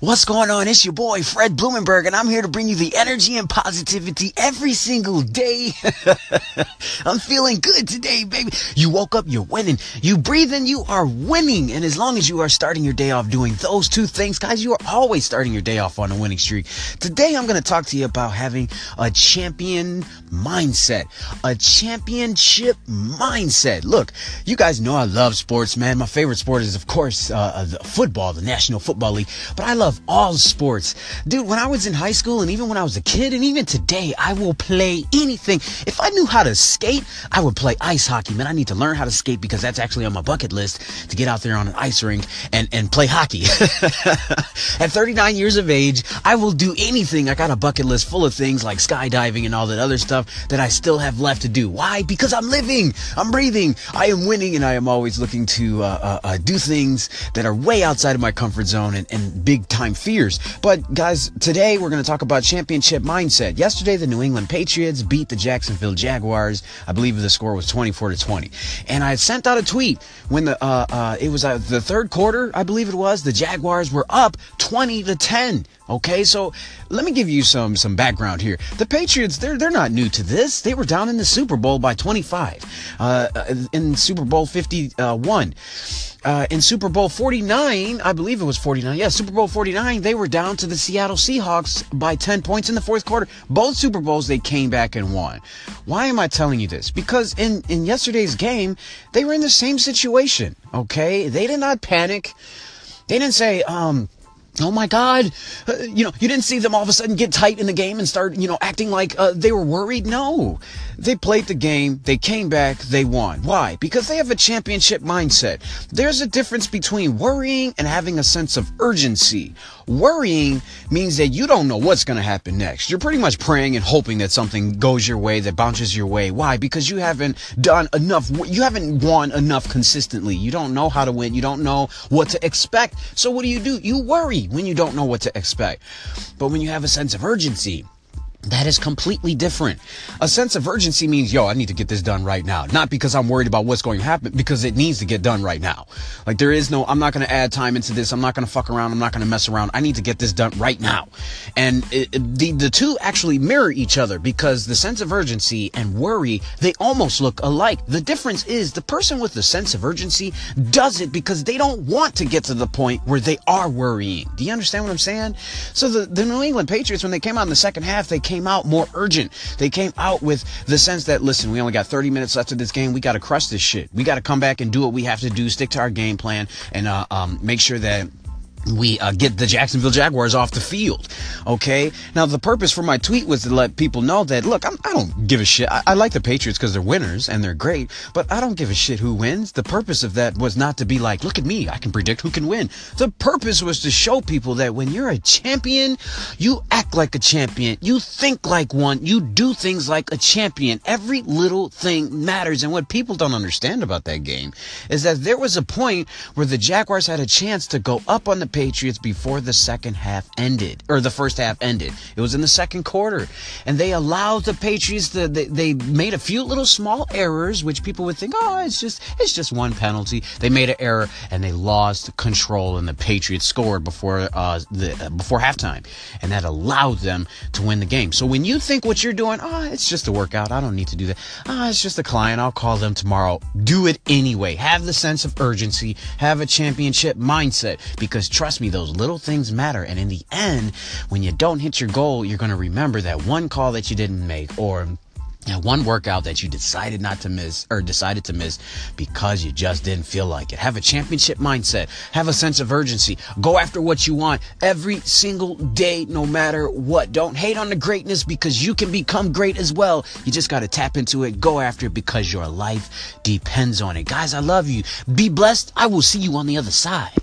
What's going on? It's your boy Fred Blumenberg, and I'm here to bring you the energy and positivity every single day. I'm feeling good today, baby. You woke up, you're winning. You breathe in, you are winning. And as long as you are starting your day off doing those two things, guys, you are always starting your day off on a winning streak. Today, I'm going to talk to you about having a champion mindset, a championship mindset. Look, you guys know I love sports, man. My favorite sport is, of course, uh, football, the National Football League, but I love love all sports. Dude, when I was in high school and even when I was a kid and even today, I will play anything. If I knew how to skate, I would play ice hockey. Man, I need to learn how to skate because that's actually on my bucket list to get out there on an ice rink and, and play hockey. At 39 years of age, I will do anything. I got a bucket list full of things like skydiving and all that other stuff that I still have left to do. Why? Because I'm living, I'm breathing, I am winning, and I am always looking to uh, uh, uh, do things that are way outside of my comfort zone and, and big time time fears. But guys, today we're going to talk about championship mindset. Yesterday, the New England Patriots beat the Jacksonville Jaguars. I believe the score was 24 to 20. And I sent out a tweet when the uh, uh, it was uh, the third quarter, I believe it was. The Jaguars were up 20 to 10. Okay, so let me give you some some background here. The Patriots, they're they're not new to this. They were down in the Super Bowl by 25, uh, in Super Bowl 51. Uh, in Super Bowl 49, I believe it was 49. Yeah, Super Bowl 49, they were down to the Seattle Seahawks by 10 points in the fourth quarter. Both Super Bowls they came back and won. Why am I telling you this? Because in in yesterday's game, they were in the same situation. Okay, they did not panic. They didn't say, um Oh my God. Uh, you know, you didn't see them all of a sudden get tight in the game and start, you know, acting like uh, they were worried. No. They played the game, they came back, they won. Why? Because they have a championship mindset. There's a difference between worrying and having a sense of urgency. Worrying means that you don't know what's going to happen next. You're pretty much praying and hoping that something goes your way, that bounces your way. Why? Because you haven't done enough, you haven't won enough consistently. You don't know how to win. You don't know what to expect. So what do you do? You worry when you don't know what to expect. But when you have a sense of urgency, that is completely different. A sense of urgency means, yo, I need to get this done right now. Not because I'm worried about what's going to happen, because it needs to get done right now. Like there is no, I'm not going to add time into this. I'm not going to fuck around. I'm not going to mess around. I need to get this done right now. And it, the, the two actually mirror each other because the sense of urgency and worry, they almost look alike. The difference is the person with the sense of urgency does it because they don't want to get to the point where they are worrying. Do you understand what I'm saying? So the, the New England Patriots, when they came out in the second half, they came out more urgent. They came out with the sense that, listen, we only got 30 minutes left of this game. We got to crush this shit. We got to come back and do what we have to do, stick to our game plan, and uh, um, make sure that we uh, get the Jacksonville Jaguars off the field. Okay. Now, the purpose for my tweet was to let people know that, look, I'm, I do not give a shit. I, I like the Patriots because they're winners and they're great, but I don't give a shit who wins. The purpose of that was not to be like, look at me. I can predict who can win. The purpose was to show people that when you're a champion, you act like a champion. You think like one. You do things like a champion. Every little thing matters. And what people don't understand about that game is that there was a point where the Jaguars had a chance to go up on the Patriots before the second half ended, or the first half ended. It was in the second quarter. And they allowed the Patriots to, they, they made a few little small errors, which people would think, oh, it's just, it's just one penalty. They made an error and they lost control and the Patriots scored before, uh, the, uh, before halftime. And that allowed them to win the game. So when you think what you're doing, oh, it's just a workout. I don't need to do that. Oh, it's just a client. I'll call them tomorrow. Do it anyway. Have the sense of urgency. Have a championship mindset because trust me, those little things matter. And in the end, when you don't hit your goal, you're going to remember that one call that you didn't make or one workout that you decided not to miss or decided to miss because you just didn't feel like it. Have a championship mindset. Have a sense of urgency. Go after what you want every single day, no matter what. Don't hate on the greatness because you can become great as well. You just got to tap into it. Go after it because your life depends on it. Guys, I love you. Be blessed. I will see you on the other side.